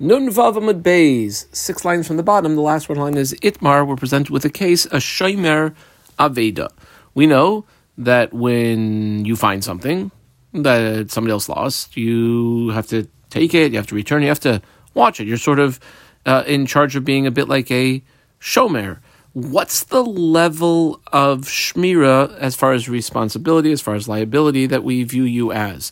Nun Vavamad Bays, six lines from the bottom. The last one line is Itmar. We're presented with a case, a Shomer Aveda. We know that when you find something that somebody else lost, you have to take it, you have to return, you have to watch it. You're sort of uh, in charge of being a bit like a Shomer what's the level of shmira as far as responsibility, as far as liability that we view you as?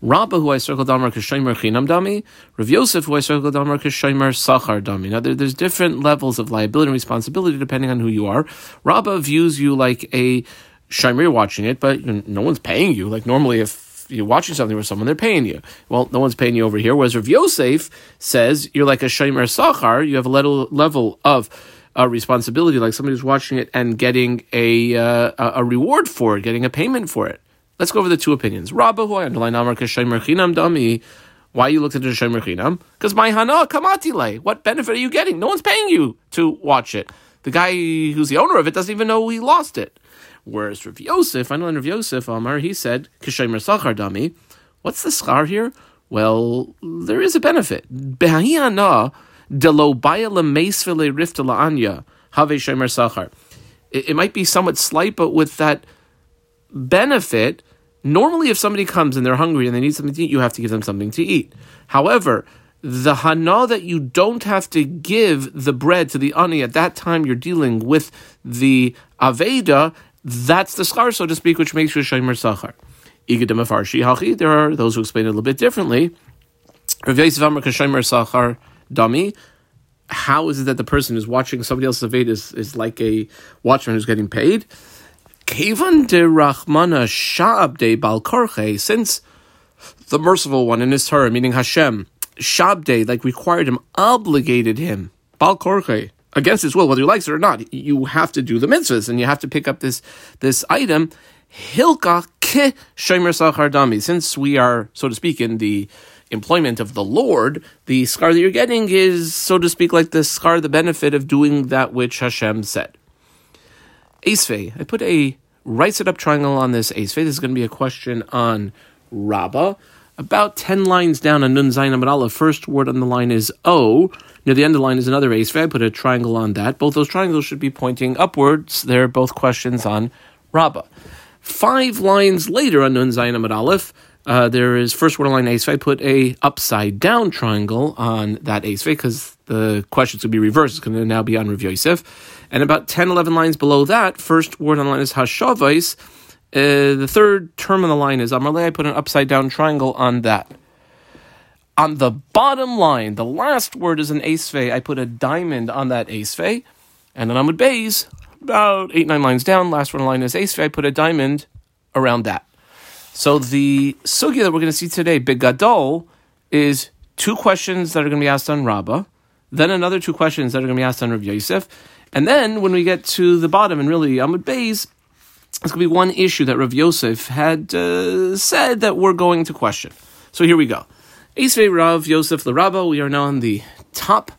Rabba, who I circled Damar Kashaimer Chinam Dami, Rav Yosef, who I circled Damar Kashaimer Sachar Dami. Now, there, there's different levels of liability and responsibility depending on who you are. Rabba views you like a Shaimer watching it, but no one's paying you. Like normally, if you're watching something with someone, they're paying you. Well, no one's paying you over here. Whereas Rav Yosef says you're like a Shaimer Sachar, you have a level, level of a responsibility, like somebody who's watching it and getting a uh, a reward for it, getting a payment for it. Let's go over the two opinions. Rabba, who I underline Amar Chinam Dami. Why you looked at the Shemer Chinam? Because my Hana Kamatile. What benefit are you getting? No one's paying you to watch it. The guy who's the owner of it doesn't even know he lost it. Whereas Rav Yosef, I know Rav Yosef Amar, he said Kishemer Sachar Dami. What's the schar here? Well, there is a benefit. It might be somewhat slight, but with that benefit, normally if somebody comes and they're hungry and they need something to eat, you have to give them something to eat. However, the hana that you don't have to give the bread to the ani at that time you're dealing with the aveda, that's the schar, so to speak, which makes you a shomer sachar. There are those who explain it a little bit differently. Rav Yosef Amar Sachar dummy. How is it that the person who's watching somebody else's Aved is, is like a watchman who's getting paid? Kevan de Rachmana Shab de Balkorche, since the merciful one in his Torah, meaning Hashem, Shabde, like required him, obligated him, Balkorche, against his will, whether he likes it or not. You have to do the mitzvahs and you have to pick up this this item. Hilka ke shomer sachar dami. Since we are, so to speak, in the employment of the Lord, the schar that you're getting is, so to speak, like the schar, the benefit of doing that which Hashem said. Esfe, I put a right side up triangle on this Esfe. This is going to be a question on Rabbah. About 10 lines down on Nun Zayin Amid first word on the line is O. Near the end of the line is another Esfe. I put a triangle on that. Both those triangles should be pointing upwards. They're both questions on Rabbah. Five lines later on Nun Zayin Amid Aleph, uh, there is first word on line ace. I put a upside down triangle on that ace because the questions would be reversed. It's going to now be on Rav Yosef. And about 10, 11 lines below that, first word on the line is Hashavais. Uh, the third term on the line is Amarle. I put an upside down triangle on that. On the bottom line, the last word is an ace I put a diamond on that ace And then Amud Bays, about eight, nine lines down, last word on the line is ace I put a diamond around that. So the sugya that we're going to see today, Bigadol, is two questions that are going to be asked on Rabbah, then another two questions that are going to be asked on Rav Yosef, and then when we get to the bottom and really Amud Beis, it's going to be one issue that Rav Yosef had uh, said that we're going to question. So here we go. Isvei Rav Yosef Larabba. We are now on the top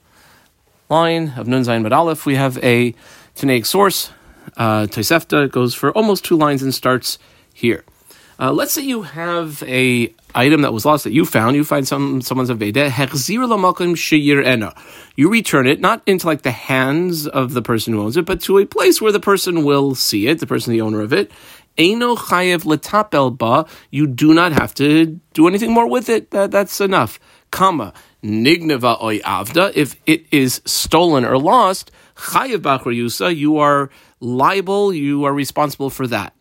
line of Nun Zayin Aleph. We have a Tanaic source. Uh, Tosefta goes for almost two lines and starts here. Uh, let's say you have a item that was lost that you found. You find some someone's aveda. You return it not into like the hands of the person who owns it, but to a place where the person will see it, the person, the owner of it. Chayev letapel ba. You do not have to do anything more with it. That, that's enough. Kama nigneva oy avda. If it is stolen or lost, chayev bachar yusa. You are liable. You are responsible for that.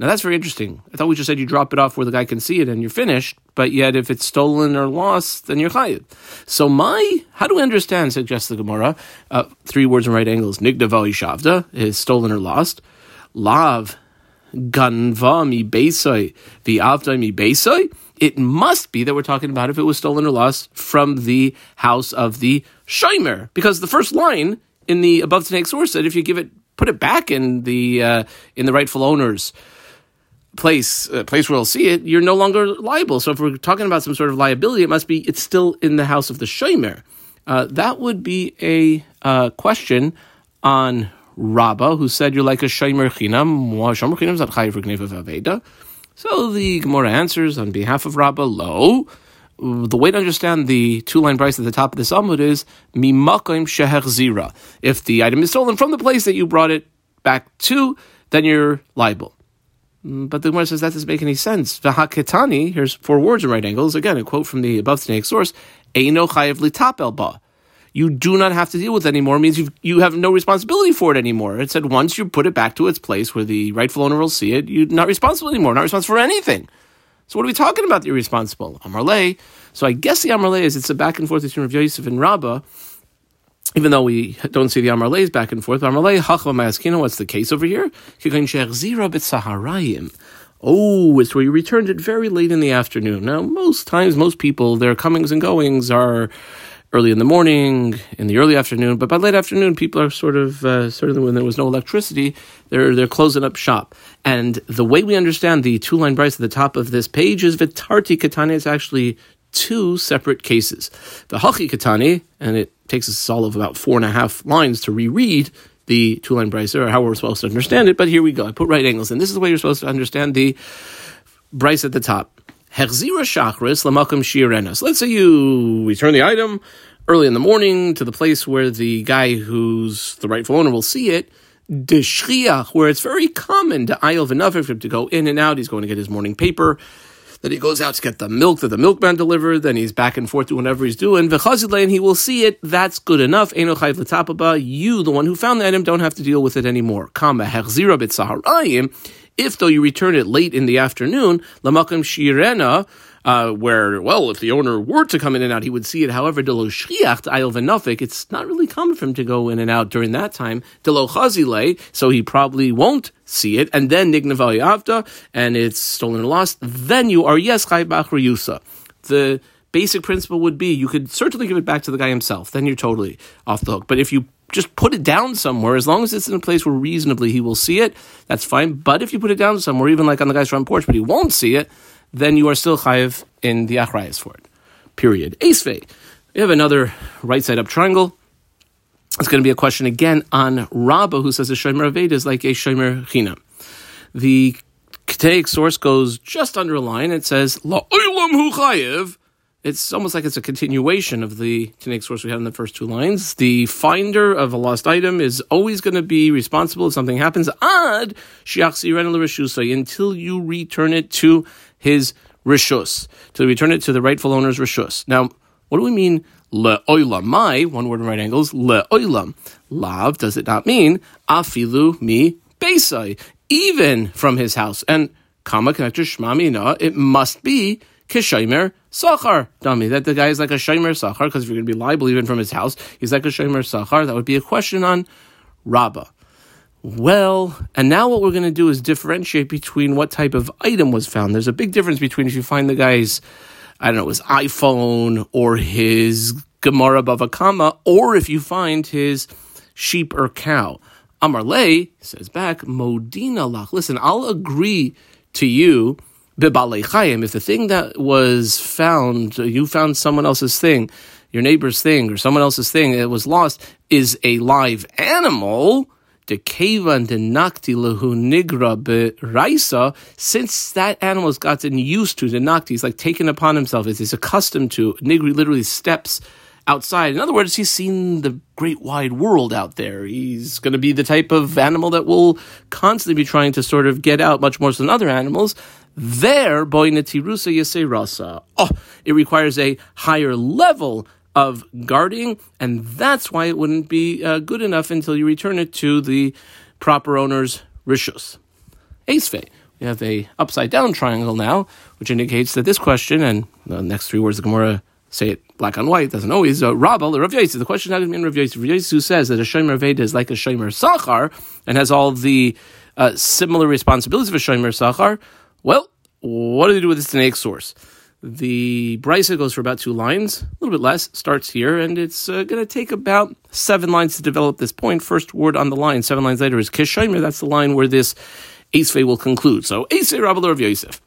Now that's very interesting. I thought we just said you drop it off where the guy can see it and you're finished, but yet if it's stolen or lost, then you're chayiv. So my, how do we understand, suggests the Gemara, uh, three words in right angles, nigdava shavda, is stolen or lost, lav ganva mi beisai, viavda mi beisai, it must be that we're talking about if it was stolen or lost from the house of the shomer, because the first line in the above Tanaic source said if you give it, put it back in the uh, in the rightful owners place a place where I'll see it, you're no longer liable. So if we're talking about some sort of liability, it must be it's still in the house of the shomer. Uh, that would be a uh, question on Rabba, who said you're like a shomer chinam. Shomer chinam is not chayiv for aveda. So the Gemara answers on behalf of Rabba, lo. the way to understand the two line price at the top of this Amud is mimakim sheher zira. If the item is stolen from the place that you brought it back to, then you're liable. Mm, but the Gemara says that doesn't make any sense. V'haketani, here's four words in right angles. Again, a quote from the above Tanaic source. Eino chayev litapel ba. You do not have to deal with it anymore. Means you you have no responsibility for it anymore. It said once you put it back to its place where the rightful owner will see it, you're not responsible anymore. Not responsible for anything. So what are we talking about? You're responsible. Amarle. So I guess the Amarle is it's a back and forth between Rav Yosef and Rabbah even though we don't see the Amarleis back and forth, Amarlei Hachva Mayaskina, what's the case over here? Oh, it's where you returned it very late in the afternoon. Now, most times, most people, their comings and goings are early in the morning, in the early afternoon, but by late afternoon, people are sort of, uh, certainly when there was no electricity, they're, they're closing up shop. And the way we understand the two line price at the top of this page is Vitarti Katane is actually two separate cases. The Hachi Katani, and it takes us all of about four and a half lines to reread the two line brisa or how we're supposed to understand it, but here we go. I put right angles, and this is the way you're supposed to understand the brisa at the top. Hechzira shachris lamakam shirenas. Let's say you return the item early in the morning to the place where the guy who's the rightful owner will see it. Deshriach, where it's very common to ayil v'nafik to go in and out. He's going to get his morning paper then he goes out to get the milk that the milkman delivered, then he's back and forth doing whatever he's doing. And he will see it, that's good enough. You, the one who found the item, don't have to deal with it anymore. If though you return it late in the afternoon, lamakam shirena, uh, where, well, if the owner were to come in and out, he would see it. However, delo shchiach it's not really common for him to go in and out during that time. Delo chazile, so he probably won't see it. And then nignaval yavda, and it's stolen or lost. Then you are yes chay yusa. The basic principle would be you could certainly give it back to the guy himself. Then you're totally off the hook. But if you just put it down somewhere, as long as it's in a place where reasonably he will see it, that's fine. But if you put it down somewhere, even like on the guy's front porch, but he won't see it, then you are still chayiv in the achrayas for it. Period. Esvei. We have another right side up triangle. It's going to be a question again on Rabbah, who says a shomer aved is like a shomer china. The Ketaic source goes just under a line. It says la hu chayiv. It's almost like it's a continuation of the Tanaic source we had in the first two lines. The finder of a lost item is always going to be responsible if something happens. Ad until you return it to his rishus, to return it to the rightful owner's rishus. Now, what do we mean le'olam? My, one word in right angles, le'olam. Lav, does it not mean afilu mi besai, even from his house? And kama connector shma it must be kishomer sachar dummy. That the guy is like a shomer sachar, because if you're going to be liable even from his house, he's like a shomer sachar. That would be a question on Rabbah. Well, and now what we're going to do is differentiate between what type of item was found. There's a big difference between if you find the guy's, I don't know, his iPhone or his Gemara Bava Kama, or if you find his sheep or cow. Amar Lay says back, Modina lach. Listen, I'll agree to you, Bibalei if the thing that was found, you found someone else's thing, your neighbor's thing, or someone else's thing that was lost, is a live animal Dekevan denakti lehu nigra raisa, since that animal has gotten used to the nakti, he's like taken upon himself, he's accustomed to. Nigri literally steps outside. In other words, he's seen the great wide world out there. He's going to be the type of animal that will constantly be trying to sort of get out much more than other animals. There, boy netirusa yase rasa. Oh, it requires a higher level of guarding, and that's why it wouldn't be uh, good enough until you return it to the proper owner's rishus. Esfe. We have a upside down triangle now, which indicates that this question and the next three words of Gemara say it black on white doesn't always. Uh, Rabbah, Rav Yosef. The question not in Rav Yosef. Rav Yosef says that a shomer veda is like a shomer sachar and has all the uh, similar responsibilities of a shomer sachar. Well, what do they do with this Tanaic source? The Brisa goes for about two lines, a little bit less, starts here, and it's uh, going to take about seven lines to develop this point. First word on the line, seven lines later, is Kishomer. That's the line where this Esfe will conclude. So, Esfe Rabbi of Yosef.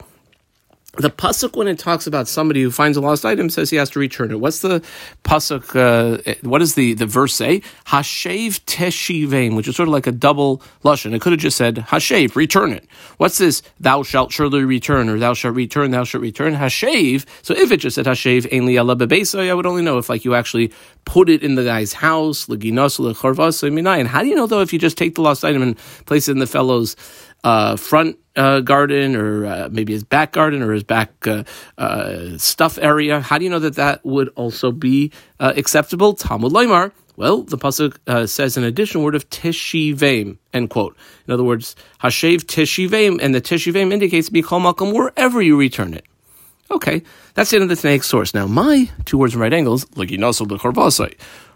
The pasuk when it talks about somebody who finds a lost item says he has to return it. What's the pasuk? Uh, what does the, the verse say? Hashev teshivein, which is sort of like a double lashon. It could have just said hashev, return it. What's this? Thou shalt surely return, or thou shalt return, thou shalt return. Hashev. So if it just said hashev ein li'ala I would only know if like you actually put it in the guy's house. Leginos And how do you know though if you just take the lost item and place it in the fellow's uh, front uh, garden or uh, maybe his back garden or his back uh, uh, stuff area. How do you know that that would also be uh, acceptable? Talmud Leimar. Well, the pasuk says an additional word of teshivim. End quote. In other words, hashev teshivim, and the teshivim indicates mikol malkum wherever you return it. Okay, that's the end of the Tanaic source. Now, my two words in right angles, like yinasul b'korvasai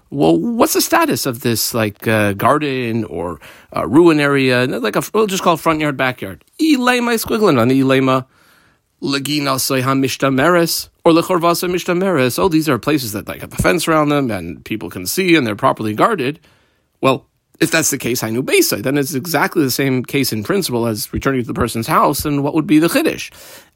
well, what's the status of this like uh, garden or uh, ruin area? Like a, we'll just call it front yard, backyard. Ilema squiggling on the ilema legina soiha mishtameres or lechorvasa mishtameres. Oh, these are places that like have a fence around them and people can see and they're properly guarded. Well, if that's the case, I knew Besa, then it's exactly the same case in principle as returning to the person's house, and what would be the Chiddush?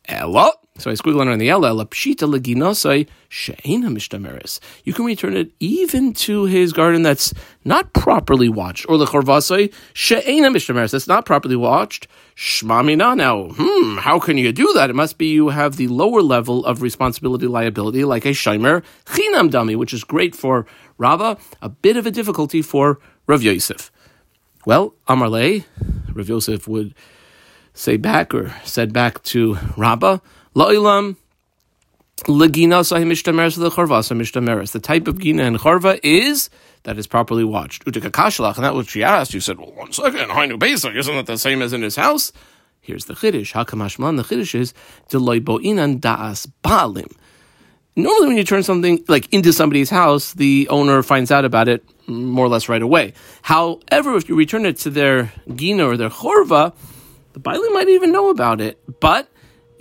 Ella, so I squiggle under the Ella, Ella Pshita Leginosai Sheina Mishtameris. You can return it even to his garden that's not properly watched, or Lechorvasai Sheina Mishtameris, that's not properly watched. Shmamina. Now, hmm, how can you do that? It must be you have the lower level of responsibility liability, like a Shimer Chinam dummy, which is great for Rava, a bit of a difficulty for Rav Yosef. Well, Amarle, Rav Yosef would say back or said back to Rabbah, La'ilam, the type of gina and chorva is that is properly watched. Utika kashlach, and that was she asked. You said, well, one second, Hainu Pesach, isn't that the same as in his house? Here's the chiddush. Hakamashman, the chiddush is deloi bo'inan da'as ba'alim. Normally, when you turn something like into somebody's house, the owner finds out about it more or less right away. However, if you return it to their gina or their chorva, the bailim might even know about it, but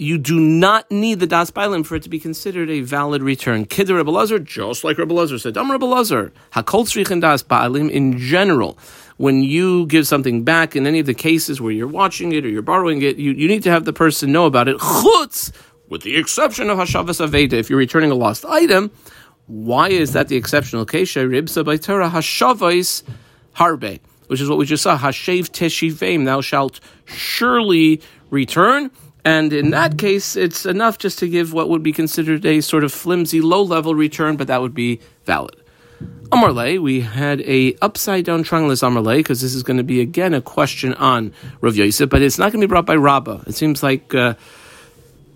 you do not need the das bailim for it to be considered a valid return. Kid Rebbe Lazar, just like Rebbe Lazar said, Dam Rebbe Lazar, hakol tzrichin das bailim in general. When you give something back in any of the cases where you're watching it or you're borrowing it, you, you need to have the person know about it. Chutz with the exception of Hashavas Aveda, if you're returning a lost item, why is that the exceptional case? Ribsa by Torah Hashavais Harbe, which is what we just saw. Hashav Teshivim, thou shalt surely return. And in that case, it's enough just to give what would be considered a sort of flimsy, low-level return, but that would be valid. Amarle, we had a upside down triangle Amarle because this is going to be again a question on Rav Yosef, but it's not going to be brought by Rabbah. It seems like. Uh,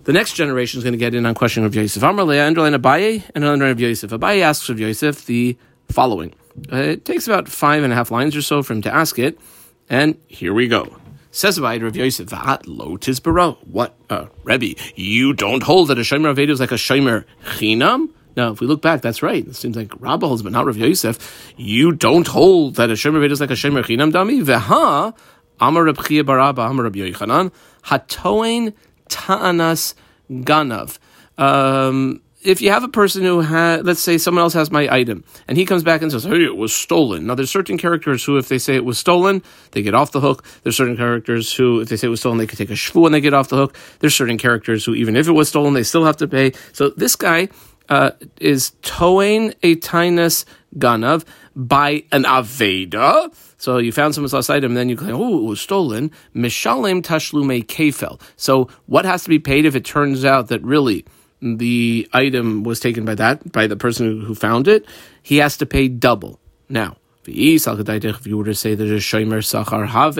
the next generation is going to get in on of Yosef. Amrle underline Abaye and underline of Yosef. Abaye asks of Yosef the following. Uh, it takes about five and a half lines or so for him to ask it, and here we go. Says Abaye Rav Yosef, "Va'at lo tizbaro." What, uh, Rebbe? You don't hold that a shomer Aveda is like a shomer chinam? Now, if we look back, that's right. It seems like Rabbah holds, but not Rav Yosef. You don't hold that a shomer Aveda is like a shomer chinam dami. Veha Amar Reb Chia Baraba Amar Reb Yochanan Hatoin ta'anas ganav. Um, if you have a person who had, let's say someone else has my item, and he comes back and says, hey, it was stolen. Now, there's certain characters who, if they say it was stolen, they get off the hook. There's certain characters who, if they say it was stolen, they could take a shvu and they get off the hook. There's certain characters who, even if it was stolen, they still have to pay. So this guy uh, is towing a tinus ganav by an aveda. So you found someone's lost item, and then you claim, oh, it was stolen. Mishalem tashlume kefel. So what has to be paid if it turns out that really the item was taken by that by the person who found it? He has to pay double. Now, if you were to say that a shomer sachar have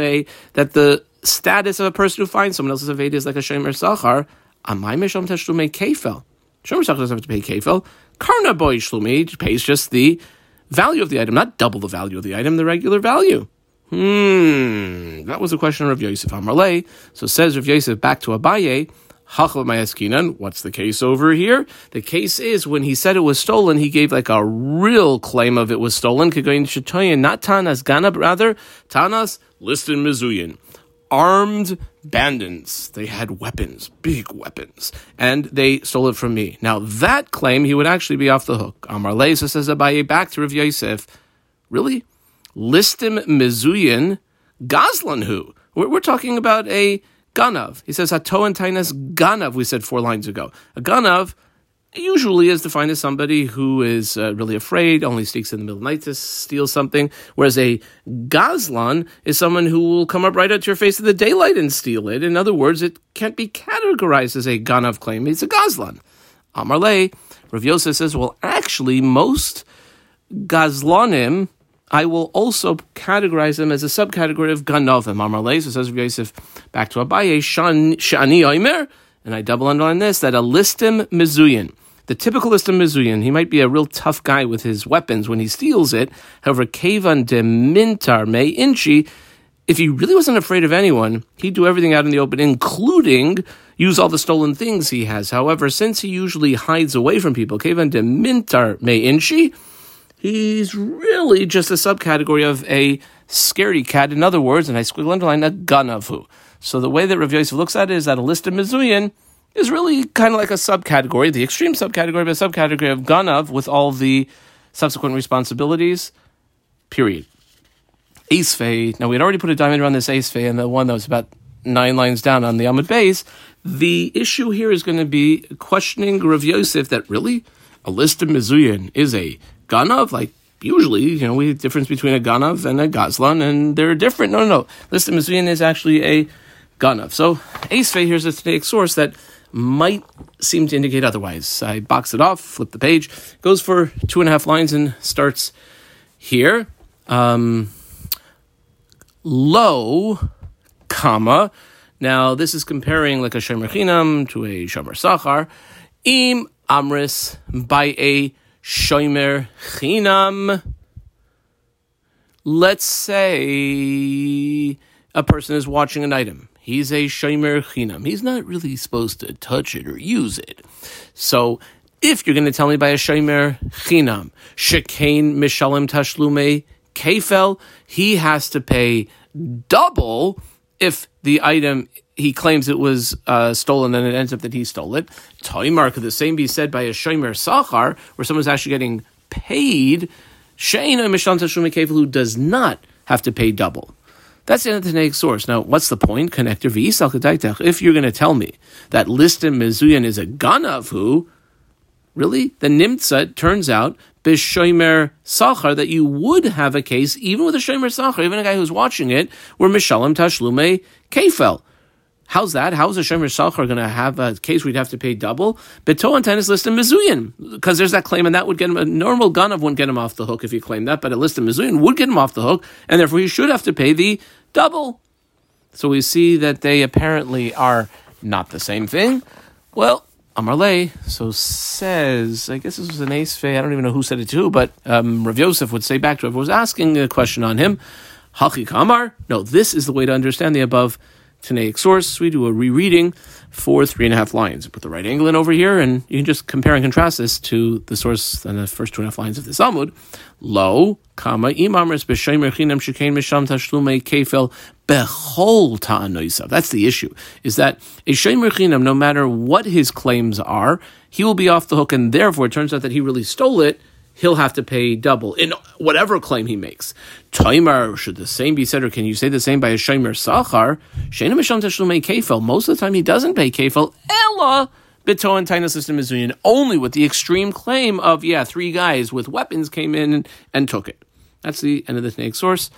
that the status of a person who finds someone else's aveda is like a shomer sachar, amay misham tashlume kefel. Shomer sachar doesn't have to pay kefel. Karna boy shlumi pays just the value of the item, not double the value of the item, the regular value. Hmm, that was a question of Yosef Amarle. So says Rav Yosef back to Abaye, What's the case over here? The case is when he said it was stolen, he gave like a real claim of it was stolen. Not Tanas Ganab, rather, Tanas listim Mizuyin armed bandits. They had weapons, big weapons, and they stole it from me. Now that claim, he would actually be off the hook. Amar Leisa says Abaye back to Rav Yosef. Really? Listim Mizuyin Gazlan who? We're, we're talking about a ganav. He says hato and tainas ganav. We said four lines ago. A ganav usually is defined as somebody who is uh, really afraid, only sneaks in the middle of the night to steal something, whereas a gazlan is someone who will come up right at your face in the daylight and steal it. In other words, it can't be categorized as a ganav claim. It's a gazlan. Amarle, Rav Yosef says, well, actually, most gazlanim, I will also categorize them as a subcategory of ganovim. Amarle, so says Yosef, back to Abaye, shani oimer, and I double underline this, that a listim mizuyin, the typical listim mizuyin, he might be a real tough guy with his weapons when he steals it. However, kevan de mintar me inchi, if he really wasn't afraid of anyone, he'd do everything out in the open, including use all the stolen things he has. However, since he usually hides away from people, kevan de mintar me inchi, he's really just a subcategory of a scaredy cat. In other words, and I squiggle underline a ganavu. So the way that Rav Yosef looks at it is that a listim mizuyin is really kind of like a subcategory, the extreme subcategory, but a subcategory of ganav with all the subsequent responsibilities. Period. Ace Now we had already put a diamond around this Ace and the one that was about nine lines down on the Amud base. The issue here is going to be questioning Rav Yosef that really a listim mizuyin is a ganav, like usually, you know, we have difference between a ganav and a gazlan, and they're different. No, no, no. Listim mizuyin is actually a ganav. So Ace here's a Tanaic source that might seem to indicate otherwise. I box it off, flip the page, goes for two and a half lines, and starts here. Um, low, comma. Now this is comparing like a shomer chinam to a shomer sachar. Im amris by a shomer chinam. Let's say a person is watching an item He's a shomer chinam. He's not really supposed to touch it or use it. So if you're going to tell me by a shomer chinam, shekain mishalim tashlume kefel, he has to pay double if the item he claims it was uh, stolen and it ends up that he stole it. Toimar could the same be said by a shomer sachar, where someone's actually getting paid. Sheina mishalim tashlume kefel, who does not have to pay double. That's the Tanaic source. Now, what's the point? Connector v'isal If you're going to tell me that listim mizuyan is a ganavu, really? The nimtza turns out b'shomer sachar that you would have a case even with a shomer sachar, even a guy who's watching it, where mishalim tashlume kefel. How's that? How's a Shomer Sachar going to have a case where he'd have to pay double? Beto and tennis listim Mizuyan, because there's that claim, and that would get him a normal ganav wouldn't get him off the hook if you claim that, but a listim Mizuyan would get him off the hook, and therefore he should have to pay the double. So we see that they apparently are not the same thing. Well, Amarle, so says, I guess this was an ace I don't even know who said it to, but um, Rav Yosef would say back to whoever was asking a question on him, Haki Kamar. No, this is the way to understand the above Tanaic source. We do a rereading for three and a half lines. Put the right angle in over here, and you can just compare and contrast this to the source and the first two and a half lines of the Amud. Lo, comma, imamris b'shemer chinam shekain misham tashlume kefel bechol ta'anoisav. That's the issue, is that a shemer chinam, no matter what his claims are, he will be off the hook, and therefore it turns out that he really stole it, he'll have to pay double in whatever claim he makes. Taimar, should the same be said, or can you say the same by a Shomer Sachar? Shena Misham Tashlume Kefel. Most of the time he doesn't pay Kefel. Ella Bito and Taina System is union only with the extreme claim of, yeah, three guys with weapons came in and, took it. That's the end of the snake source.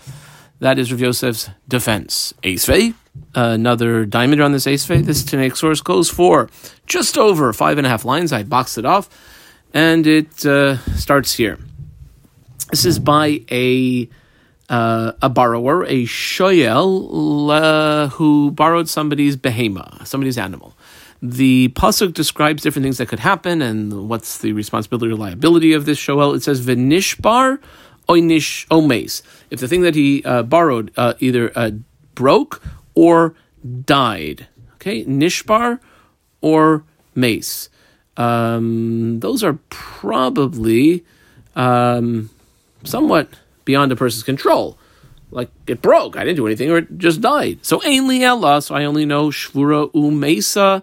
That is Rav Yosef's defense. Acevei, another diamond on this Acevei. This Tanaic source goes for just over five and a half lines. I boxed it off and it uh, starts here. This is by a uh, a borrower, a shoyel, uh, who borrowed somebody's behema, somebody's animal. The pasuk describes different things that could happen and what's the responsibility or liability of this shoel. It says v'nishbar oinish omes. If the thing that he uh, borrowed uh, either uh, broke or died, okay, nishbar or mace um, those are probably um, somewhat beyond a person's control. Like it broke, I didn't do anything, or it just died. So ainly Allah, so I only know shvura umesa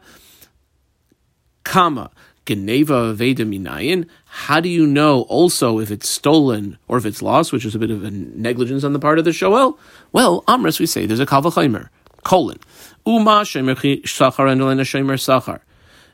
kama geneva veda minayin. How do you know also if it's stolen or if it's lost, which is a bit of a negligence on the part of the shoel? Well, amras we say there's a kavachaimer. Colon. Uma shemer sachar and shemer sachar.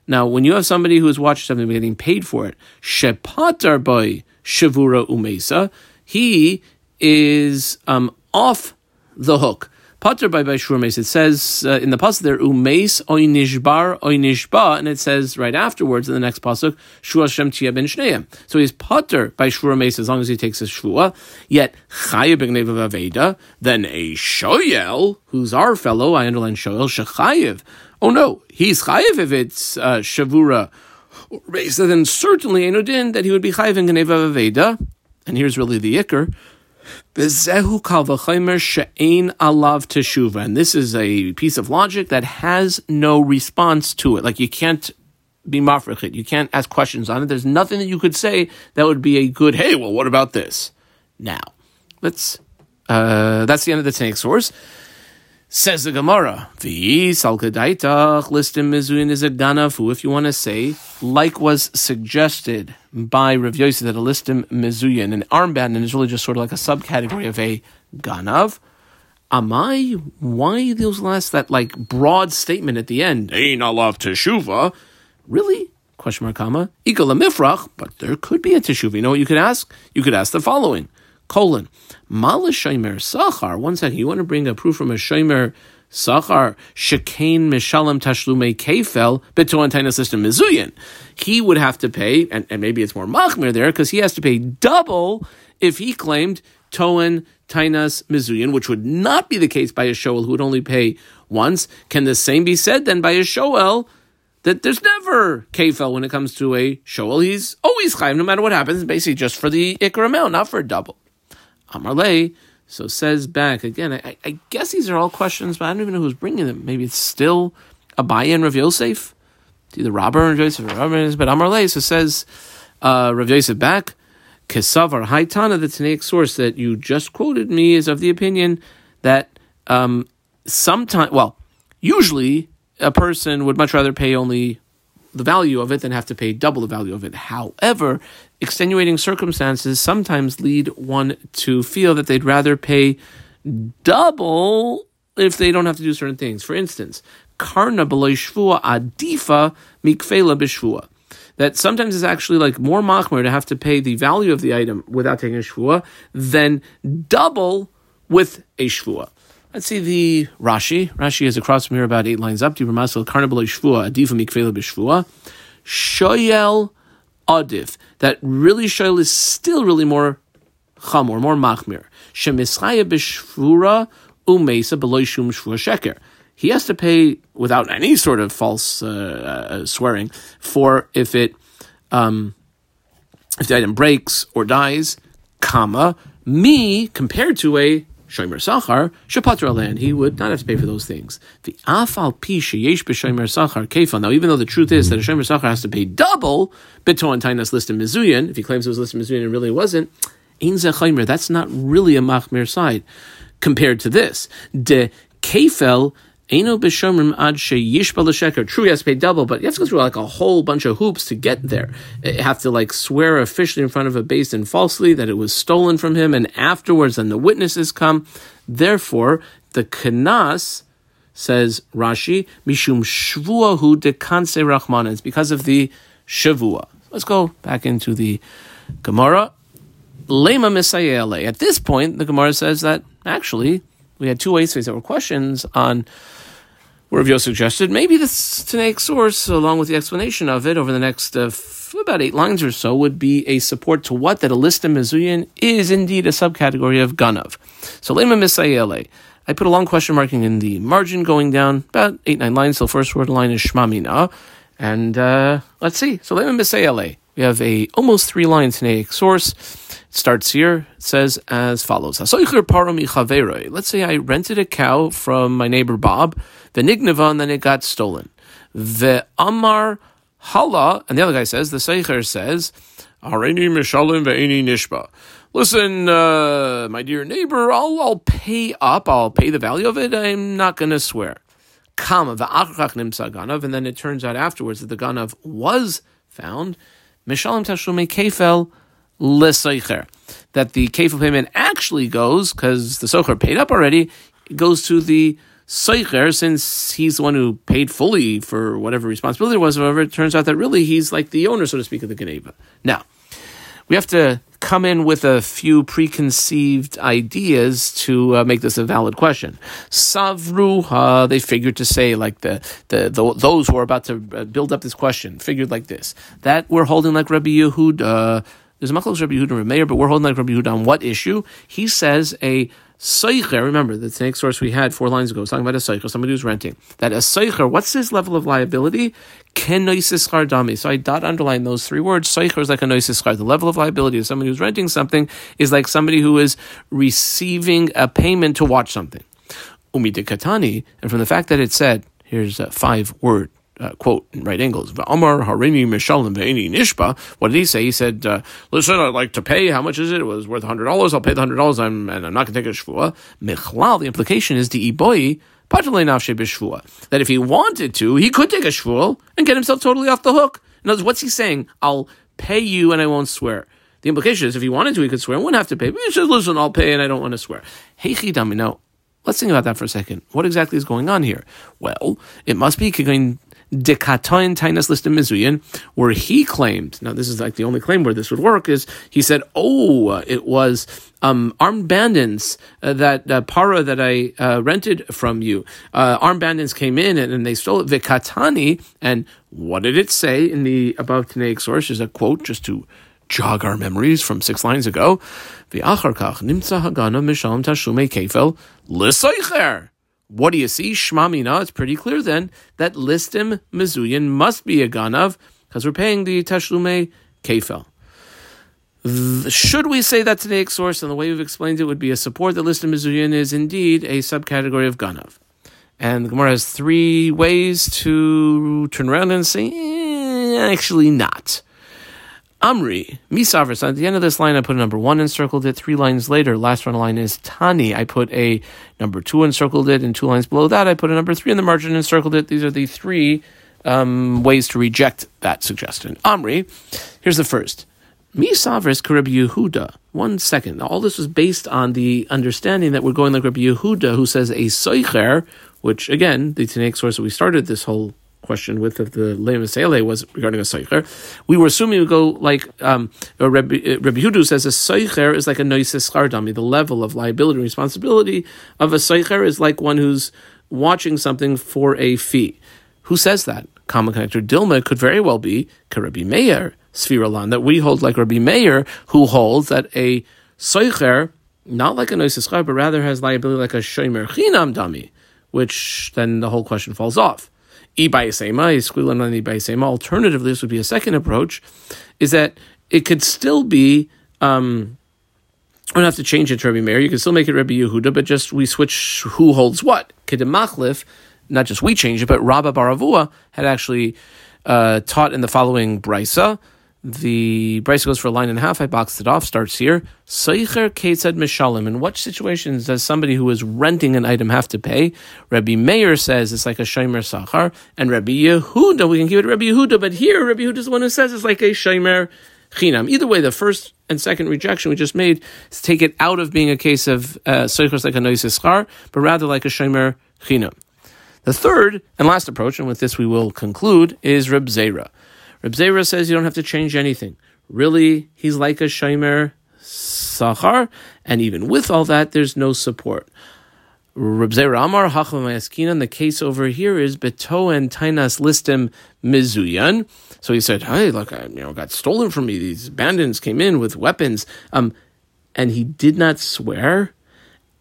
Now, when you have somebody who is watching something and getting paid for it, shepatar by shavura umesa, he is um, off the hook. Pater by Baishurmes. It says uh, in the pasuk there, Umeis oinishbar oinishba, and it says right afterwards in the next pasuk, Shua Shem Tia ben Shneim. So he's Pater by Shurmes as long as he takes his Shua. Yet Chayev Aveda, then a Shoyel, who's our fellow, I underline Shoyel, Shechayev. Oh no, he's Chayev if it's uh, Shavura. So then certainly Enodin that he would be Chayev in Geneva Aveda. And here's really the Iker. Bezehu kal she'ein alav teshuva. And this is a piece of logic that has no response to it. Like you can't be mafrechit. You can't ask questions on it. There's nothing that you could say that would be a good, hey, well, what about this? Now, let's, uh, that's the end of the Tanaic source. Says the Gemara, the salkadaitach listim mizuin is a ganafu. If you want to say, like was suggested by Rav Yosef, that a listim mizuyin, an armband, and is really just sort of like a subcategory of a ganav. Am I? why those last that like broad statement at the end? Ain't alav teshuva. Really? Question mark comma. Ikala mifrach, but there could be a teshuva. You know what you could ask? You could ask the following colon. Mala Shomer Sachar. One second, you want to bring a proof from a Shomer Sachar Shekain Mishalem Tashlume Kefel Betoantina system Mizuyin. He would have to pay, and, and maybe it's more Machmir there, because he has to pay double if he claimed Toan Tainas Mizuyin, which would not be the case by a Shoel who would only pay once. Can the same be said then by a Shoel? that there's never kefel when it comes to a shoel. He's always chayim, no matter what happens, basically just for the ikr amount, not for a double. Amarle, so says back again. I, I, guess these are all questions, but I don't even know who's bringing them. Maybe it's still Abaye and Rav Yosef, either Rabbah and Yosef or Rabbah, but Amarle. So says uh, Rav Yosef back. Kesavar Haitana, the Tanaic source that you just quoted me, is of the opinion that um, sometimes, well, usually a person would much rather pay only the value of it than have to pay double the value of it. However, extenuating circumstances sometimes lead one to feel that they'd rather pay double if they don't have to do certain things. For instance, karna shvua adifa mikfela b'shvua. That sometimes it's actually like more machmer to have to pay the value of the item without taking a shvua than double with a shvua. Let's see the Rashi. Rashi is across from here about eight lines up. Dibur Masel Karnabal Shvua Adifa Mikvela B'Shvua. Shoyel Adif. That really Shoyel is still really more chamor, more machmir. Shemischaya B'Shvura Umesa Beloy Shum Sheker. He has to pay without any sort of false uh, uh, swearing for if it um, if the item breaks or dies, comma me compared to a Shomer Sachar, Shapatra land, he would not have to pay for those things. The Afal Pi Sheyesh B'Shomer Sachar Kefa. Now, even though the truth is that a Shomer Sachar has to pay double, Bito and Tainas listim Mizuyan, if he claims it was listim Mizuyan and really wasn't, Ein Zechaimer, that's not really a Machmir side compared to this. De Kefel Eno b'shomrim ad sheyishba l'sheker. True, he has to pay double, but you have to go through like a whole bunch of hoops to get there. Eh, you have to like swear officially in front of a base and falsely that it was stolen from him, and afterwards, then the witnesses come. Therefore, the kanas says Rashi mishum shvuahu dekanse rachman. It's because of the shavua. Let's go back into the Gemara. Lema misayele. At this point, the Gemara says that actually we had two ways that were questions on Rav suggested maybe the Tanaic source, along with the explanation of it over the next uh, f- about eight lines or so, would be a support to what that a listim Mizuyan is indeed a subcategory of Ganav. So Lema Misayele. I put a long question marking in the margin going down about eight, nine lines. So the first word line is Shmamina. And uh, let's see. So Lema Misayele. We have a almost three line Tanaic source. It starts here. It says as follows. Let's say I rented a cow from my neighbor Bob the nignava, and then it got stolen. The Amar Hala, and the other guy says, the Seicher says, Arini Mishalim ve'ini nishba. Listen, uh, my dear neighbor, I'll, I'll pay up, I'll pay the value of it, I'm not going to swear. Kama va'achach nimsa ganav, and then it turns out afterwards that the ganav was found. Mishalim tashlume kefel leseicher. That the kefel payment actually goes, because the socher paid up already, it goes to the Seicher, since he's the one who paid fully for whatever responsibility it was, however, it turns out that really he's like the owner, so to speak, of the Geneva. Now, we have to come in with a few preconceived ideas to uh, make this a valid question. Savruha, they figured to say like the, the, the those who are about to uh, build up this question figured like this that we're holding like Rabbi Yehuda. There's a Machlos Rabbi Yehuda and Meir, but we're holding like Rabbi Yehuda on what issue? He says a Seicher, remember the next source we had four lines ago, was talking about a Seicher, somebody who's renting. That a Seicher, what's his level of liability? Ken dami. So I dot underline those three words. Seicher is like a noisis The level of liability of somebody who's renting something is like somebody who is receiving a payment to watch something. Umi de katani, and from the fact that it said, here's a five word uh, quote in right angles. Harini mishalim ve'eni nishba. What did he say? He said, uh, "Listen, I'd like to pay. How much is it? It was worth hundred dollars. I'll pay the hundred dollars. I'm and I'm not going to take a shvua." Michlal. The implication is the iboi. That if he wanted to, he could take a shvuel and get himself totally off the hook. In other words, what's he saying? I'll pay you and I won't swear. The implication is if he wanted to, he could swear and wouldn't have to pay. But he says, listen, I'll pay and I don't want to swear. Hey, chidami. Now, let's think about that for a second. What exactly is going on here? Well, it must be dekatoin tainas listim mizuyin, where he claimed, now this is like the only claim where this would work, is he said, oh, it was um, armed bandits, uh, that uh, para that I uh, rented from you. Uh, armed bandits came in and, and, they stole it. Vikatani, and what did it say in the above Tanaic source? Is a quote just to jog our memories from six lines ago. V'achar kach nimtza hagana misham tashume kefel l'soicher. What do you see? Shmamina, it's pretty clear then that listim mezuyin must be a ganav because we're paying the tashlume kefel. Should we say that today source, and the way we've explained it would be a support that listim mezuyin is indeed a subcategory of ganav. And the Gemara has three ways to turn around and say, eh, actually not. Amri, Misavris. At the end of this line, I put a number one and circled it. Three lines later, last one line is Tani. I put a number two and circled it, and two lines below that, I put a number three in the margin and circled it. These are the three um, ways to reject that suggestion. Amri, here's the first. Misavris Karib Yehuda. One second. Now, All this was based on the understanding that we're going like Rabbi Yehuda, who says a soicher, which again, the Tanaic source that we started this whole question with the Leim was regarding a Seicher. We were assuming we go like um, Rabbi, uh, Rabbi Yehuda says a Seicher is like a Noises Chardami. The level of liability and responsibility of a Seicher is like one who's watching something for a fee. Who says that? Common connector Dilma could very well be Rabbi Meir, Sfiralan, that we hold like Rabbi Meir, who holds that a Seicher, not like a Noises but rather has liability like a Shomer Chinam Dami, which then the whole question falls off. Alternatively, this would be a second approach, is that it could still be. Um, I don't have to change it to Rabbi Meir. You can still make it Rabbi Yehuda, but just we switch who holds what. Kedemachlif, not just we change it, but Rabba bar Avuha had actually uh, taught in the following brisa the price goes for a line and a half. I boxed it off. Starts here. Seicher ketzad mishalim. In what situations does somebody who is renting an item have to pay? Rabbi Meir says it's like a shomer sachar, and Rabbi Yehuda we can give it Rabbi Yehuda, but here Rabbi Yehuda is the one who says it's like a shomer chinam. Either way, the first and second rejection we just made is take it out of being a case of uh, like a noises but rather like a shomer chinam. The third and last approach, and with this we will conclude, is Reb Zera. Reb Zera says you don't have to change anything. Really, he's like a Shomer Sachar, and even with all that, there's no support. Reb Zera Amar Hacham the case over here is Beto and Tainas Listim Mizuyan. So he said, Hey, look, I you know got stolen from me. These bandits came in with weapons. Um, and he did not swear.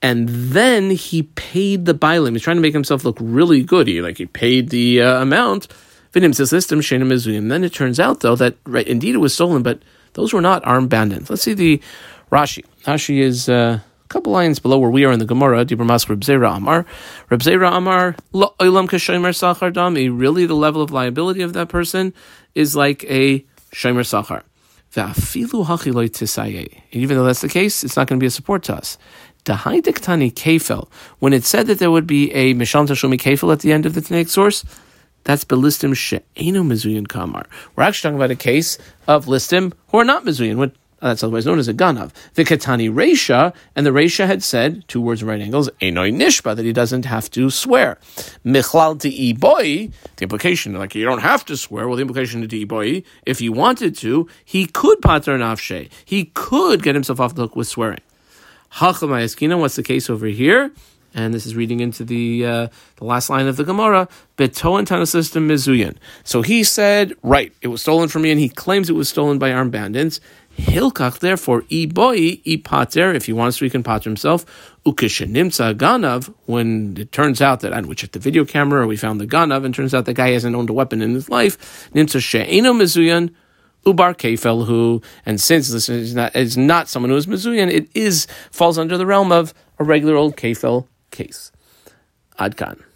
And then he paid the Bailim. He's trying to make himself look really good. He like he paid the uh, amount Then it turns out though that right indeed it was stolen, but those were not armed bandits. Let's see the Rashi. Rashi is uh, a couple lines below where we are in the Gemara. Dibramas Reb Zera Amar. Reb Zera Amar Olam Kashomer Sachar Dami. Really, the level of liability of that person is like a Shomer Sachar. Even though that's the case, it's not going to be a support to us. Dahaidek Kefel. When it said that there would be a Mishal Tashumi Kefel at the end of the Tanaic source, that's belistim she'enu mizuyin kamar. We're actually talking about a case of listim who are not mizuyin. What uh, That's otherwise known as a ganav. The Katani Resha, and the Resha had said, two words in right angles, Enoi Nishba, that he doesn't have to swear. Michlal to boy, the implication, like you don't have to swear, well, the implication of to boy, if he wanted to, he could pater nafshe. He could get himself off the hook with swearing. Hachamayaskina, what's the case over here? And this is reading into the uh, the last line of the Gemara, Beto and system Mizuyan. So he said, right, it was stolen from me, and he claims it was stolen by armed bandits. Hilkach, therefore, i boy, i pater, if he wants to, he can pater himself. Ukishenimtza ganav, when it turns out that, we checked the video camera, we found the ganav, and turns out the guy hasn't owned a weapon in his life. Nimtza she'eno mizuyan, ubar kefel who, and since this is not, is not someone who is mizuyan, it is falls under the realm of a regular old kefel case. Adkan.